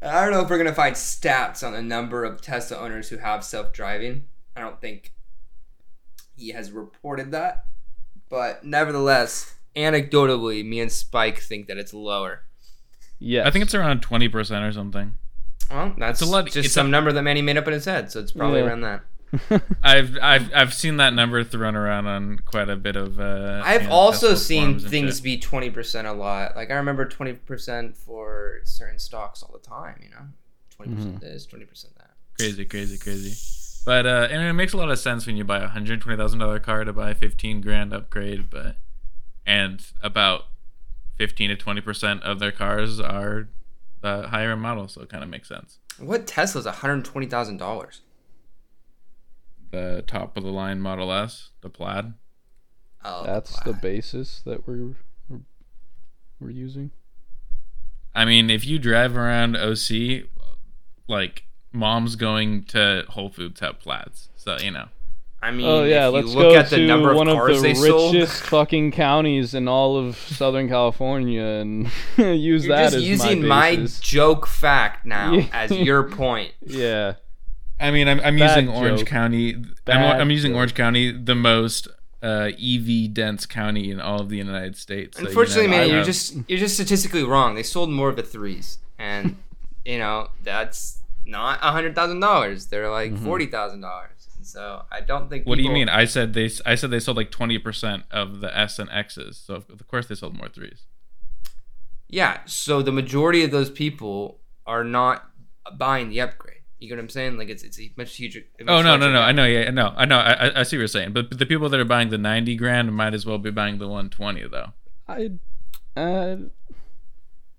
I don't know if we're gonna find stats on the number of Tesla owners who have self-driving. I don't think he has reported that, but nevertheless, anecdotally, me and Spike think that it's lower. Yeah, I think it's around twenty percent or something. Well, that's It's a lot- just it's some a- number that Manny made up in his head, so it's probably Yeah. around that. I've I've I've seen that number thrown around on quite a bit of. Uh, I've also seen things shit. be twenty percent a lot. Like I remember twenty percent for certain stocks all the time. You know, 20 percent this, twenty percent that. crazy, crazy, crazy. But uh, and it makes a lot of sense when you buy a hundred twenty thousand dollar car to buy a fifteen grand upgrade, but and about fifteen to twenty percent of their cars are the higher end model, so it kind of makes sense. What Tesla's one hundred twenty thousand dollars? The top of the line Model S, the Plaid. Oh, that's the basis that we're we're, we're using. I mean, if you drive around OC, like mom's going to Whole Foods have plaids, so you know. I mean, Oh yeah, if let's look go at the to number of one of the they sold, richest fucking counties in all of Southern California and use you're that just as using my my joke fact now as your point. Yeah, I mean, I'm, I'm Bad using Orange. County. I'm, I'm using joke. Orange County, the most uh, EV dense county in all of the United States. So, you Unfortunately, know, man, you're just you're just statistically wrong. They sold more of the threes, and you know that's not a hundred thousand dollars. They're like Mhm. thousand dollars. So I don't think. What do you mean? I said they. I said they sold like twenty percent of the S and X's. So of of course they sold more threes. Yeah. So the majority of those people are not buying the upgrade. You get what I'm saying? Like it's it's a much huger. a Oh much no no larger no! I know yeah no I know I, I- I see what you're saying. But the people that are buying the ninety grand might as well be buying the one twenty though. I. Uh,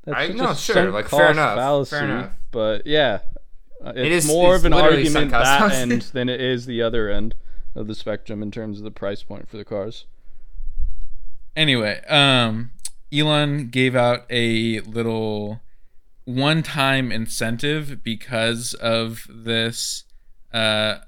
that's I- such no, sure, sunk like, fair cost enough, fair fallacy, enough. But yeah, it's It is- more it's of an argument that end than it is the other end of the spectrum in terms of the price point for the cars. Anyway, um, Elon gave out a little one-time incentive because of this uh,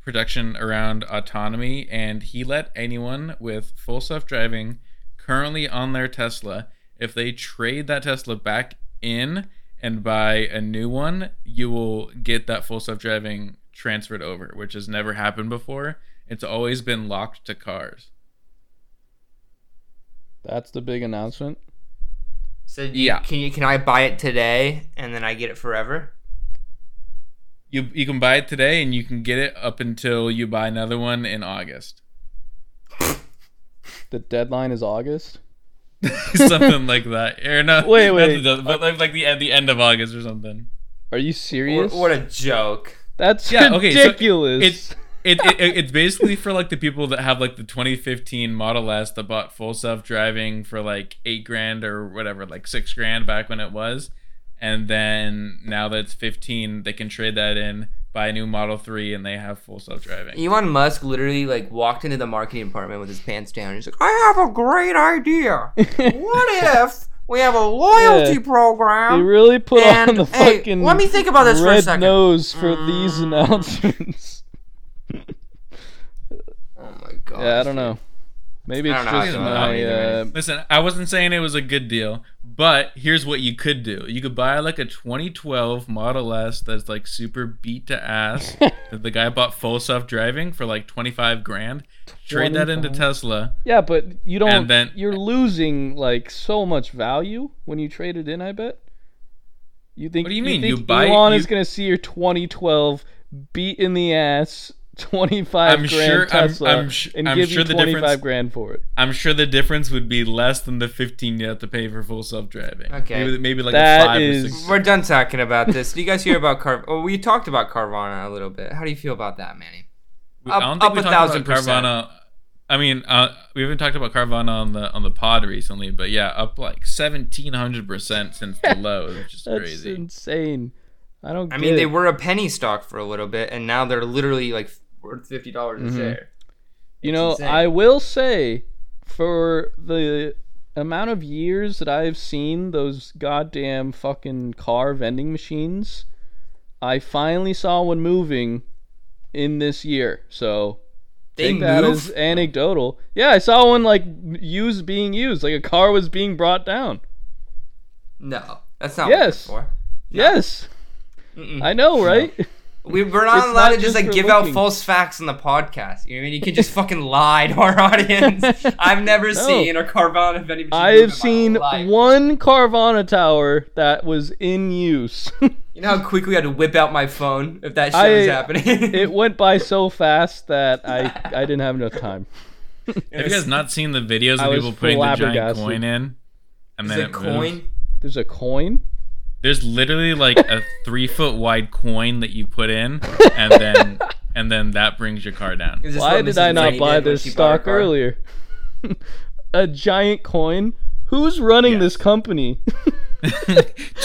production around autonomy, and he let anyone with full self-driving currently on their Tesla, if they trade that Tesla back in and buy a new one, you will get that full self-driving transferred over, which has never happened before. It's always been locked to cars. That's the big announcement. So you, Yeah. can you can I buy it today and then I get it forever? You you can buy it today and you can get it up until you buy another one in August. The deadline is August. something like that. Or no, Wait, not wait. the- but like, like the end the end of August or something. Are you What, serious? what a joke! That's Yeah, okay, so ridiculous. It's it, it, it it's basically for like the people that have like the 2015 Model S that bought full self driving for like eight grand or whatever, like six grand back when it was, and then now that it's 15, they can trade that in, buy a new Model 3, and they have full self driving. Elon Musk literally like walked into the marketing department with his pants down. He's like, "I have a great idea. What if we have a loyalty Yeah. program?" He really put And, on the hey, fucking let me think about this for a red second. nose for these Mm. announcements. Oh gosh. yeah, I don't know. Maybe it's don't know how I just feel my. Uh, Listen, I wasn't saying it was a good deal, but here's what you could do. You could buy like a 2012 Model S that's like super beat to ass that the guy bought full self driving for like 25 grand. Trade that into Tesla. yeah, but you don't. And then- you're losing like so much value when you trade it in. I bet. You think? What do you mean? think You buy- Elon you- is gonna see your 2012 beat in the ass 25 I'm grand sure- I'm- Tesla I'm sh- and I'm give sure you the 25 grand for it? I'm sure the difference would be less than the 15 you have to pay for full self driving. Okay. Maybe, maybe like That a five is- or six. We're done talking about this. Do you guys hear about Car? Oh, we talked about Carvana a little bit. How do you feel about that, Manny? We- Up- I don't think up we a thousand about percent. Carvana. I mean, uh, we haven't talked about Carvana on the on the pod recently, but yeah, up like seventeen hundred percent since the low, which is That's crazy. insane. I don't. I get mean, they were a penny stock for a little bit, and now they're literally like worth fifty dollars a Mhm. share. You It's know, insane. I will say, for the amount of years that I've seen those goddamn fucking car vending machines, I finally saw one moving in this year. So They take that move? as anecdotal. Yeah, I saw one like used being used, like a car was being brought down. No, that's not Yes. what Yes. Mm-mm. I know, right? We, we're not It's allowed not to just just like for give out false facts on the podcast. You know what I mean? You can just fucking lie to our audience. I've never seen a Carvana vending machine. I've seen one Carvana tower that was in use. You know how quickly I had to whip out my phone if that shit I- was happening. it went by so fast that I I didn't have enough time. Have you guys not seen the videos of was people putting the giant coin in? And Is then it it coin? moves? There's a coin. There's literally like a three foot wide coin that you put in, and then and then that brings your car down. Why did Mrs. I not Rainey buy did when this she bought her stock car? earlier? a giant coin. Who's running this company?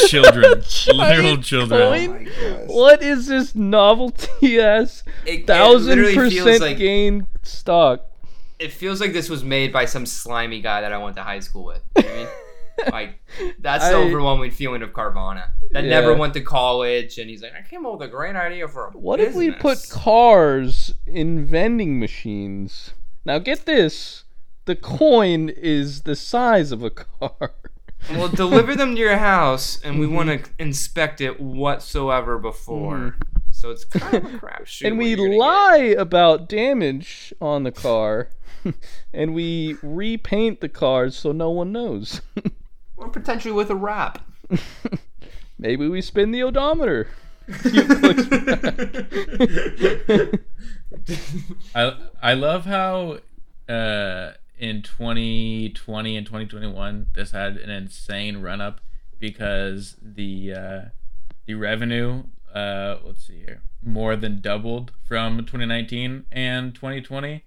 children, literal children. coin? Oh my gosh. What is this novelty ass It- it thousand literally feels percent like- gain stock? It feels like this was made by some slimy guy that I went to high school with. You know what I mean? Like that's the I- overwhelming feeling of Carvana. That Yeah. never went to college, and he's like, I came up with a great idea for a What if we put cars in vending machines? Now get this. The coin is the size of a car. We'll deliver them to your house, and we want to inspect it whatsoever before. Mhm. So it's kind of a crapshoot. and we you're get. lie about damage on the car. and we repaint the cars so no one knows. or potentially with a wrap. Maybe we spin the odometer. I I love how uh, in 2020 and 2021 this had an insane run up because the uh, the revenue uh, let's see here more than doubled from 2019 and 2020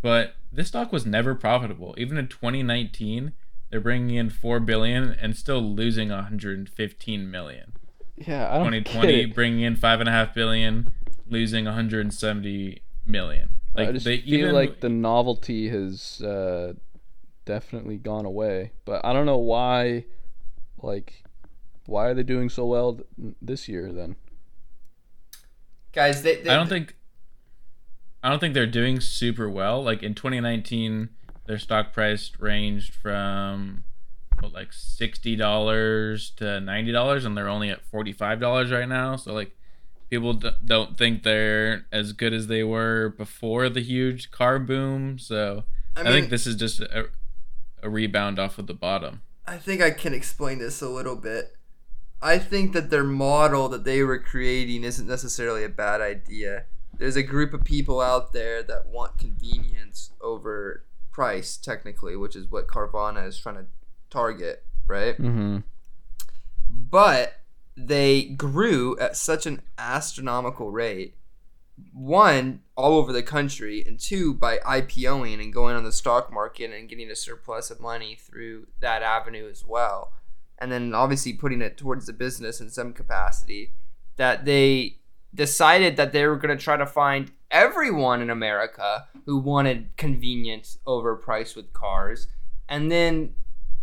but this stock was never profitable even in 2019 they're bringing in 4 billion and still losing 115 million yeah, I don't 2020 get it. bringing in five and a half billion, losing 170 million. Like I just they feel even like the novelty has uh, definitely gone away. But I don't know why. Like, why are they doing so well th- this year? Then Guys, they, they, I don't think I don't think they're doing super well. Like in 2019, their stock price ranged from what, like sixty dollars to ninety dollars, and they're only at forty five dollars right now. So like people d- don't think they're as good as they were before the huge car boom. So I, I, think this is just a, a rebound off of the bottom. I think I can explain this a little bit. I think that their model that they were creating isn't necessarily a bad idea. There's a group of people out there that want convenience over price, technically, which is what Carvana is trying to target, right? mm-hmm. But they grew at such an astronomical rate. One, all over the country, and two, by IPOing and going on the stock market and getting a surplus of money through that avenue as well. And then obviously putting it towards the business in some capacity, that they decided that they were going to try to find everyone in America who wanted convenience over price with cars. And then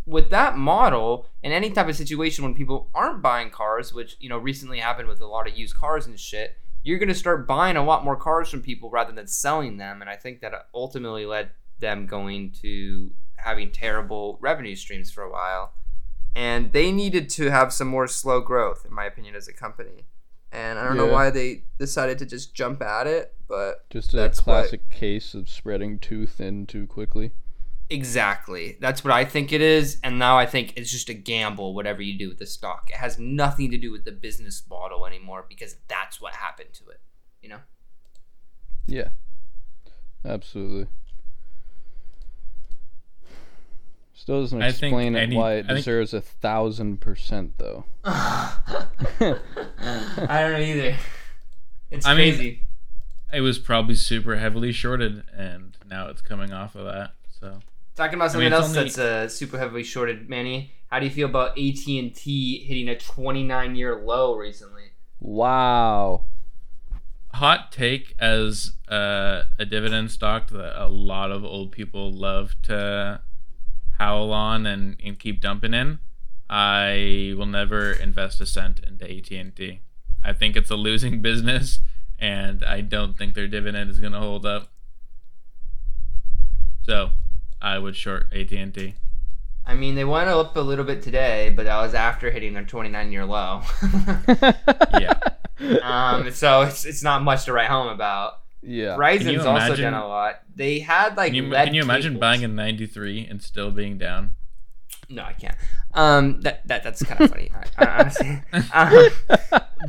with that model, in any type of situation when people aren't buying cars, which you know recently happened with a lot of used cars and shit, you're going to start buying a lot more cars from people rather than selling them. And I think that ultimately led them going to having terrible revenue streams for a while. And they needed to have some more slow growth, in my opinion, as a company. And I don't know why they decided to just jump at it, but Just a That's what- classic case of spreading too thin too quickly. Exactly. That's what I think it is. And now I think it's just a gamble, whatever you do with the stock. It has nothing to do with the business model anymore because that's what happened to it. You know? Yeah. Absolutely. Still doesn't I think explain any- why it I think- deserves a thousand percent though. I don't know either. It's I mean- crazy. It was probably super heavily shorted, and now it's coming off of that. So Talking about I something mean, else only- that's uh, super heavily shorted, Manny. How do you feel about AT and T hitting a 29 year low recently? Wow. hot take as uh, a dividend stock that a lot of old people love to howl on and, and keep dumping in. I will never invest a cent into AT&T. I think it's a losing business, and I don't think their dividend is going to hold up. So, I would short AT&T. I mean, they went up a little bit today, but that was after hitting their 29 year low. Yeah. um, so it's, it's not much to write home about. Yeah. Verizon's also done a lot. They had like Can you, lead can you imagine cables. buying in 93 and still being down? No, I can't. Um, that, that that's kind of funny, I- I- honestly. Um,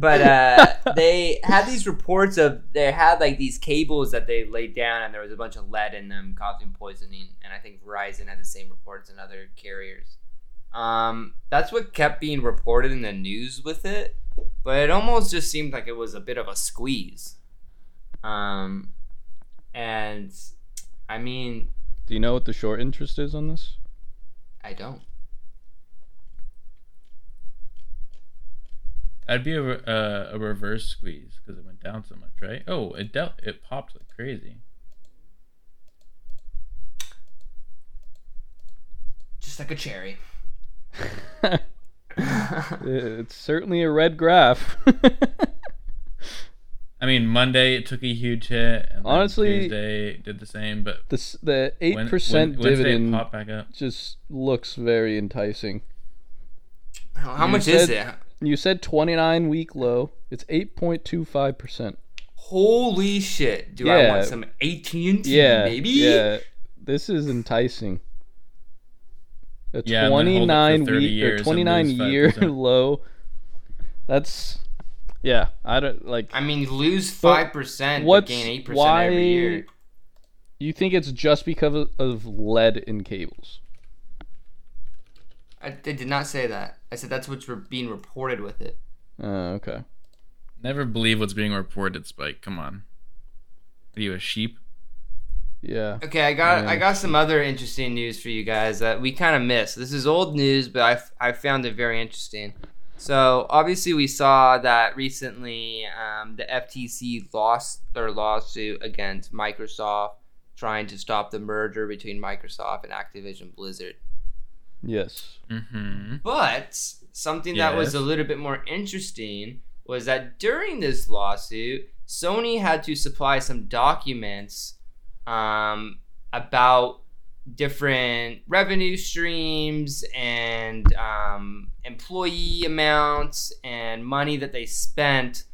but uh, they had these reports of they had like these cables that they laid down, and there was a bunch of lead in them causing poisoning. And I think Verizon had the same reports and other carriers. Um, that's what kept being reported in the news with it, but it almost just seemed like it was a bit of a squeeze. Um, and I mean, Do you know what the short interest is on this? I don't. I'd be a, uh, a reverse squeeze because it went down so much, right? Oh, it dealt, it popped like crazy. Just like a cherry. it's certainly a red graph. I mean, Monday it took a huge hit, and Honestly- Tuesday did the same. But the the eight when- percent when- Wednesday it dividend popped back up. just looks very enticing. How, how You much is it? You said twenty nine week low. It's eight point two five percent. Holy shit! Do I want some AT and T, Yeah, baby? yeah. This is enticing. A Yeah, and then hold it twenty for nine 30 week or twenty nine year 5%. low. That's yeah. I don't like. I mean, lose five percent, but gain eight percent every year. You think it's just because of, of lead in cables? I, they did not say that. I said that's what's re- being reported with it. Uh, okay. Never believe what's being reported, Spike. Come on. Are you a sheep? Yeah. Okay, I got Yeah. I got some other interesting news for you guys that we kind of missed. This is old news, but I, f- I found it very interesting. So obviously, we saw that recently um, the FTC lost their lawsuit against Microsoft, trying to stop the merger between Microsoft and Activision Blizzard. Yes. Mm-hmm. But something that was a little bit more interesting was that during this lawsuit, Sony had to supply some documents um, about different revenue streams and um, employee amounts and money that they spent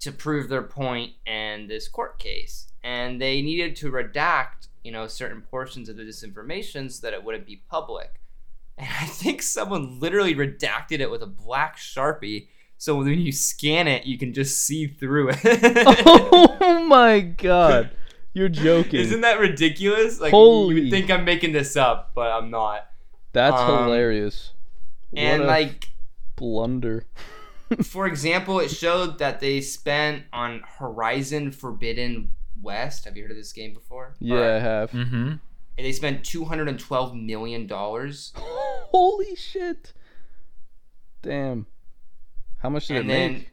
to prove their point in this court case. And they needed to redact, you know, certain portions of this information so that it wouldn't be public. And I think someone literally redacted it with a black sharpie, so when you scan it, you can just see through it. oh my god. You're joking. Isn't that ridiculous? Like you Holy- would think I'm making this up, but I'm not. That's um, hilarious. And What a like, blunder. for example, it showed that they spent on Horizon Forbidden West. Have you heard of this game before? Yeah, I have. Mm-hmm. Or they spent 212 million dollars, Holy shit. Damn. How much did and it then make?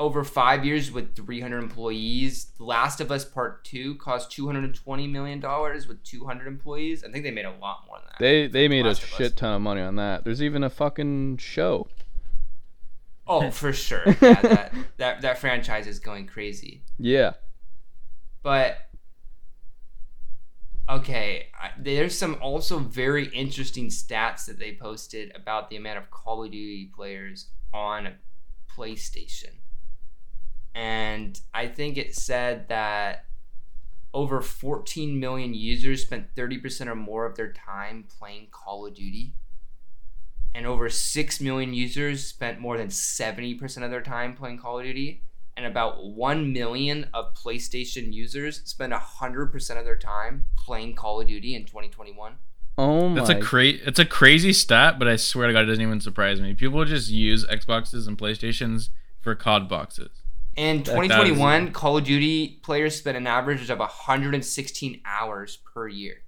Over five years with 300 employees. The Last of Us Part Two cost 220 million dollars with 200 employees. I think they made a lot more than that. They they made a Last of Us. shit ton of money on that. There's even a fucking show. Oh, for sure. Yeah, that, that that franchise is going crazy. Yeah. But okay, I, there's some also very interesting stats that they posted about the amount of Call of Duty players on PlayStation. And I think it said that over 14 million users spent 30% or more of their time playing Call of Duty. And over 6 million users spent more than 70% of their time playing Call of Duty. And about 1 million of PlayStation users spent 100% of their time playing Call of Duty in 2021. Oh my. That's a cra- It's a crazy stat, but I swear to God, it doesn't even surprise me. People just use Xboxes and PlayStations for COD boxes. In That- 2021, Call of Duty players spent an average of 116 hours per year.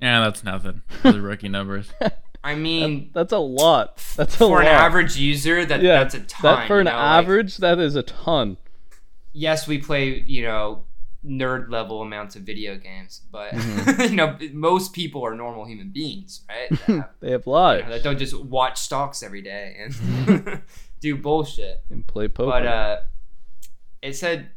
Yeah, that's nothing. Those are rookie numbers. I mean, That's a lot. That's a for lot. an average user, that yeah, that's a ton. That for an you know, like, average, that is a ton. yes, we play, you know, nerd level amounts of video games, but Mm-hmm. you know, most people are normal human beings, right? That, have- They have you lives know, that don't just watch stocks every day and do bullshit. and play poker. But uh, it said,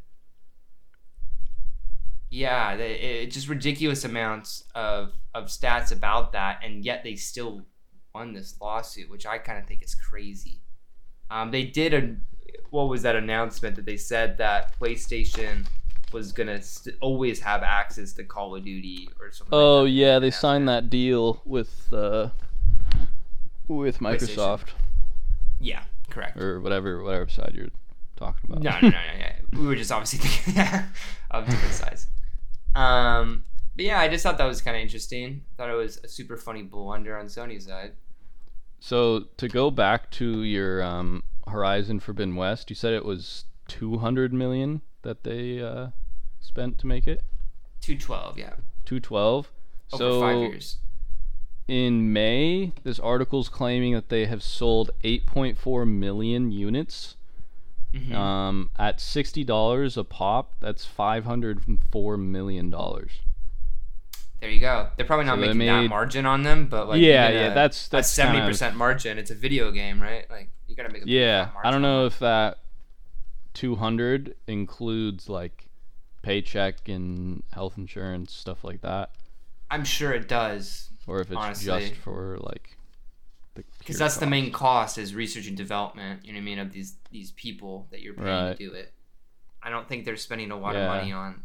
yeah, the- it, just ridiculous amounts of of stats about that, and yet they still won this lawsuit, which I kind of think is crazy. Um, they did a what was that announcement that they said that PlayStation was gonna st- always have access to Call of Duty or something. oh like that. yeah, they signed that deal with uh, with Microsoft Yeah, correct. or whatever whatever side you're talking about. No, no, no, no, no. We were just obviously thinking of different sides. Um, but yeah, I just thought that was kind of interesting. Thought it was a super funny blunder on Sony's side. So to go back to your um, Horizon Forbidden West, you said it was 200 million that they uh, spent to make it. Two twelve, yeah, 212. over so five years. In May, this article's claiming that they have sold 8.4 million units. Mhm. Um, at sixty dollars a pop, that's 504 million dollars. there you go. They're probably not so making that margin on them, but like yeah, yeah, a- that's that's seventy percent margin. It's a video game, right? Like you gotta make a Yeah, I don't know if that 200 includes like paycheck and health insurance stuff like that. I'm sure it does, or if it's Honestly. just for like the because pure that's the main cost is research and development. You know what I mean? Of these these people that you're paying Right. to do it. I don't think they're spending a lot Yeah. of money on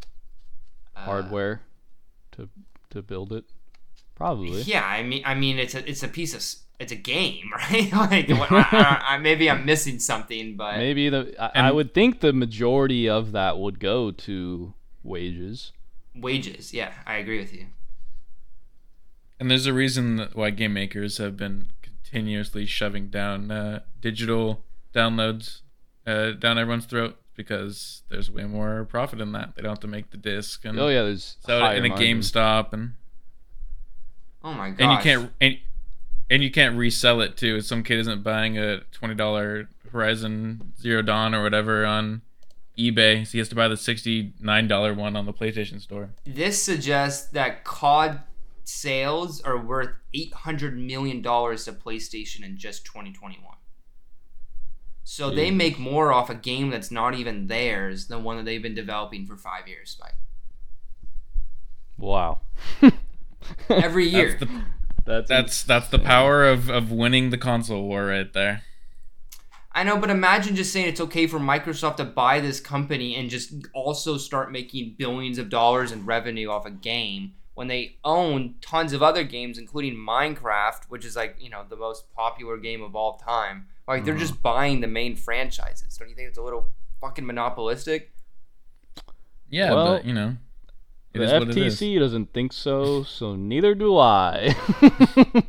uh, hardware to to build it. Probably. Yeah, I mean, I mean, it's a it's a piece of it's a game, right? like, what, I, I, I, maybe I'm missing something, but Maybe the I, I would think the majority of that would go to wages. wages. Yeah, I agree with you. And there's a reason that why game makers have been continuously shoving down uh, digital downloads uh, down everyone's throat because there's way more profit in that. They don't have to make the disc and Oh yeah, there's so in a margin. GameStop and Oh my god! and you can't and, and you can't resell it too. If Some kid isn't buying a twenty dollar Horizon Zero Dawn or whatever on eBay, so he has to buy the sixty nine dollar one on the PlayStation Store. This suggests that COD sales are worth eight hundred million dollars to PlayStation in just 2021. So they make more off a game that's not even theirs than one that they've been developing for five years. Spike. Wow. Every year. That's the That's that's that's the power of of winning the console war right there. I know, but imagine just saying it's okay for Microsoft to buy this company and just also start making billions of dollars in revenue off a game when they own tons of other games, including Minecraft, which is like, you know, the most popular game of all time. Like, they're mm-hmm. just buying the main franchises. Don't you think it's a little fucking monopolistic? Yeah, Well, but you know, it the is what it is. FTC doesn't think so, so neither do I.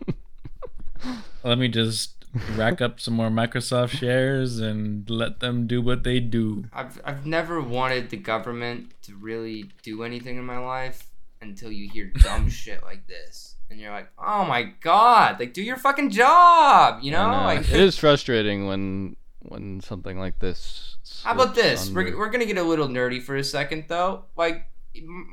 Let me just rack up some more Microsoft shares and let them do what they do. I've, I've never wanted the government to really do anything in my life until you hear dumb shit like this. And you're like, oh my god, like do your fucking job, you know? Know. Like, it is frustrating when when something like this. How about this? We're, we're gonna get a little nerdy for a second, though. Like,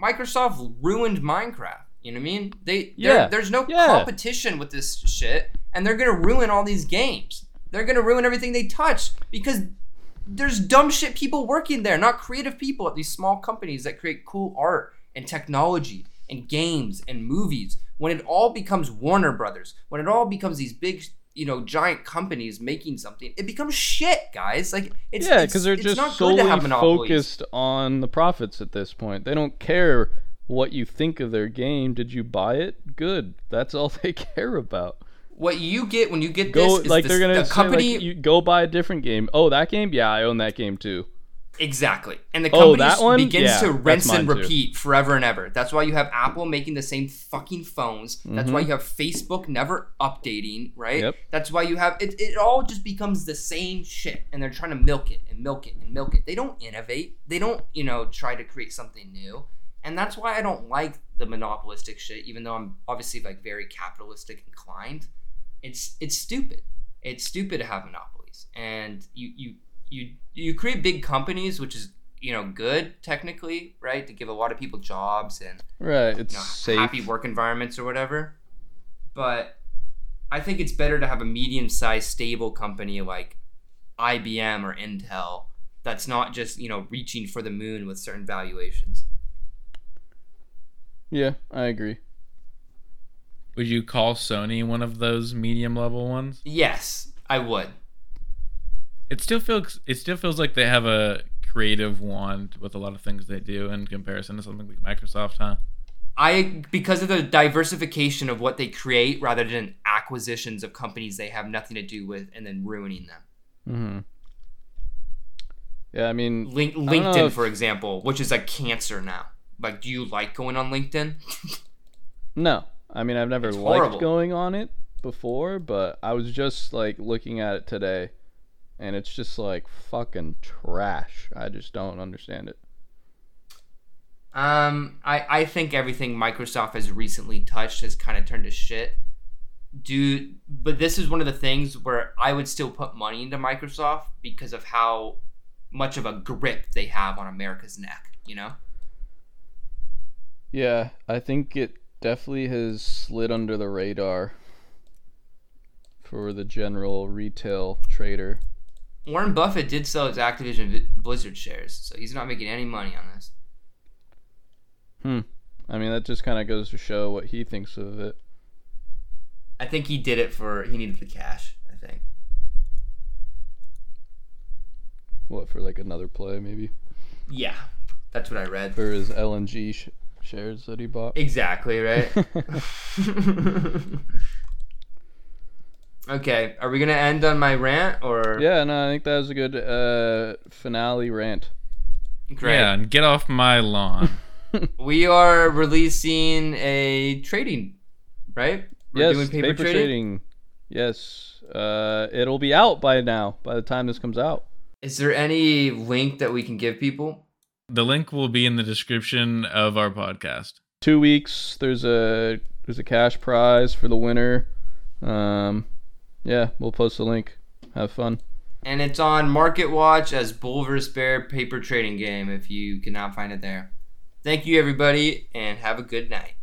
Microsoft ruined Minecraft. You know what I mean? They Yeah, There's no yeah. competition with this shit, and they're gonna ruin all these games. They're gonna ruin everything they touch because there's dumb shit people working there, not creative people at these small companies that create cool art and technology and games and movies. When it all becomes Warner Brothers, when it all becomes these big, you know, giant companies making something, it becomes shit, guys. Like it's yeah, because they're just solely to have monopolies. focused on the profits at this point. They don't care what you think of their game. Did you buy it? Good. That's all they care about. What you get when you get Go this is like they're gonna the company like, you go buy a different game. Oh, that game? Yeah, I own that game too. Exactly. And the Oh, company one? begins Yeah, to rinse and mine too. repeat forever and ever. That's why you have Apple making the same fucking phones. That's Mm-hmm. why you have Facebook never updating, right? Yep. That's why you have it, it all just becomes the same shit and they're trying to milk it and milk it and milk it. They don't innovate. They don't, you know, try to create something new. And that's why I don't like the monopolistic shit even though I'm obviously like very capitalistic inclined. It's it's stupid. It's stupid to have monopolies. And you you you you create big companies which is you know good technically right to give a lot of people jobs and Right. It's you know, safe. happy work environments or whatever but i think it's better to have a medium-sized stable company like ibm or intel that's not just you know reaching for the moon with certain valuations Yeah, I agree. Would you call Sony one of those medium level ones? yes i would It still feels it still feels like they have a creative wand with a lot of things they do in comparison to something like Microsoft, huh? I because of the diversification of what they create rather than acquisitions of companies they have nothing to do with and then ruining them. hmm Yeah, I mean, Link, don't LinkedIn, if- for example, which is a cancer now. Like, do you like going on LinkedIn? no. I mean, I've never It's liked horrible. going on it before, but I was just like looking at it today, and it's just like fucking trash. I just don't understand it. um, I I think everything Microsoft has recently touched has kind of turned to shit. Do but this is one of the things where I would still put money into Microsoft because of how much of a grip they have on America's neck. You know. Yeah, I think it definitely has slid under the radar for the general retail trader. Warren Buffett did sell his Activision Blizzard shares, so he's not making any money on this. Hmm. I mean, that just kind of goes to show what he thinks of it. I think he did it for he needed the cash. I think. What for like another play maybe Yeah, that's what I read. for his LNG sh- shares that he bought. Exactly right. okay, are we gonna end on my rant or? yeah, no, I think that was a good uh, finale rant. Great. Yeah, and get off my lawn. We are releasing a trading, right? We're yes, doing paper, trading. Yes, uh, it'll be out by now. By the time this comes out. Is there any link that we can give people? the link will be in the description of our podcast. two weeks. There's a there's a cash prize for the winner. Um, yeah, we'll post the link. Have fun. And it's on MarketWatch as Bull vs. Bear paper trading game if you cannot find it there. Thank you, everybody, and have a good night.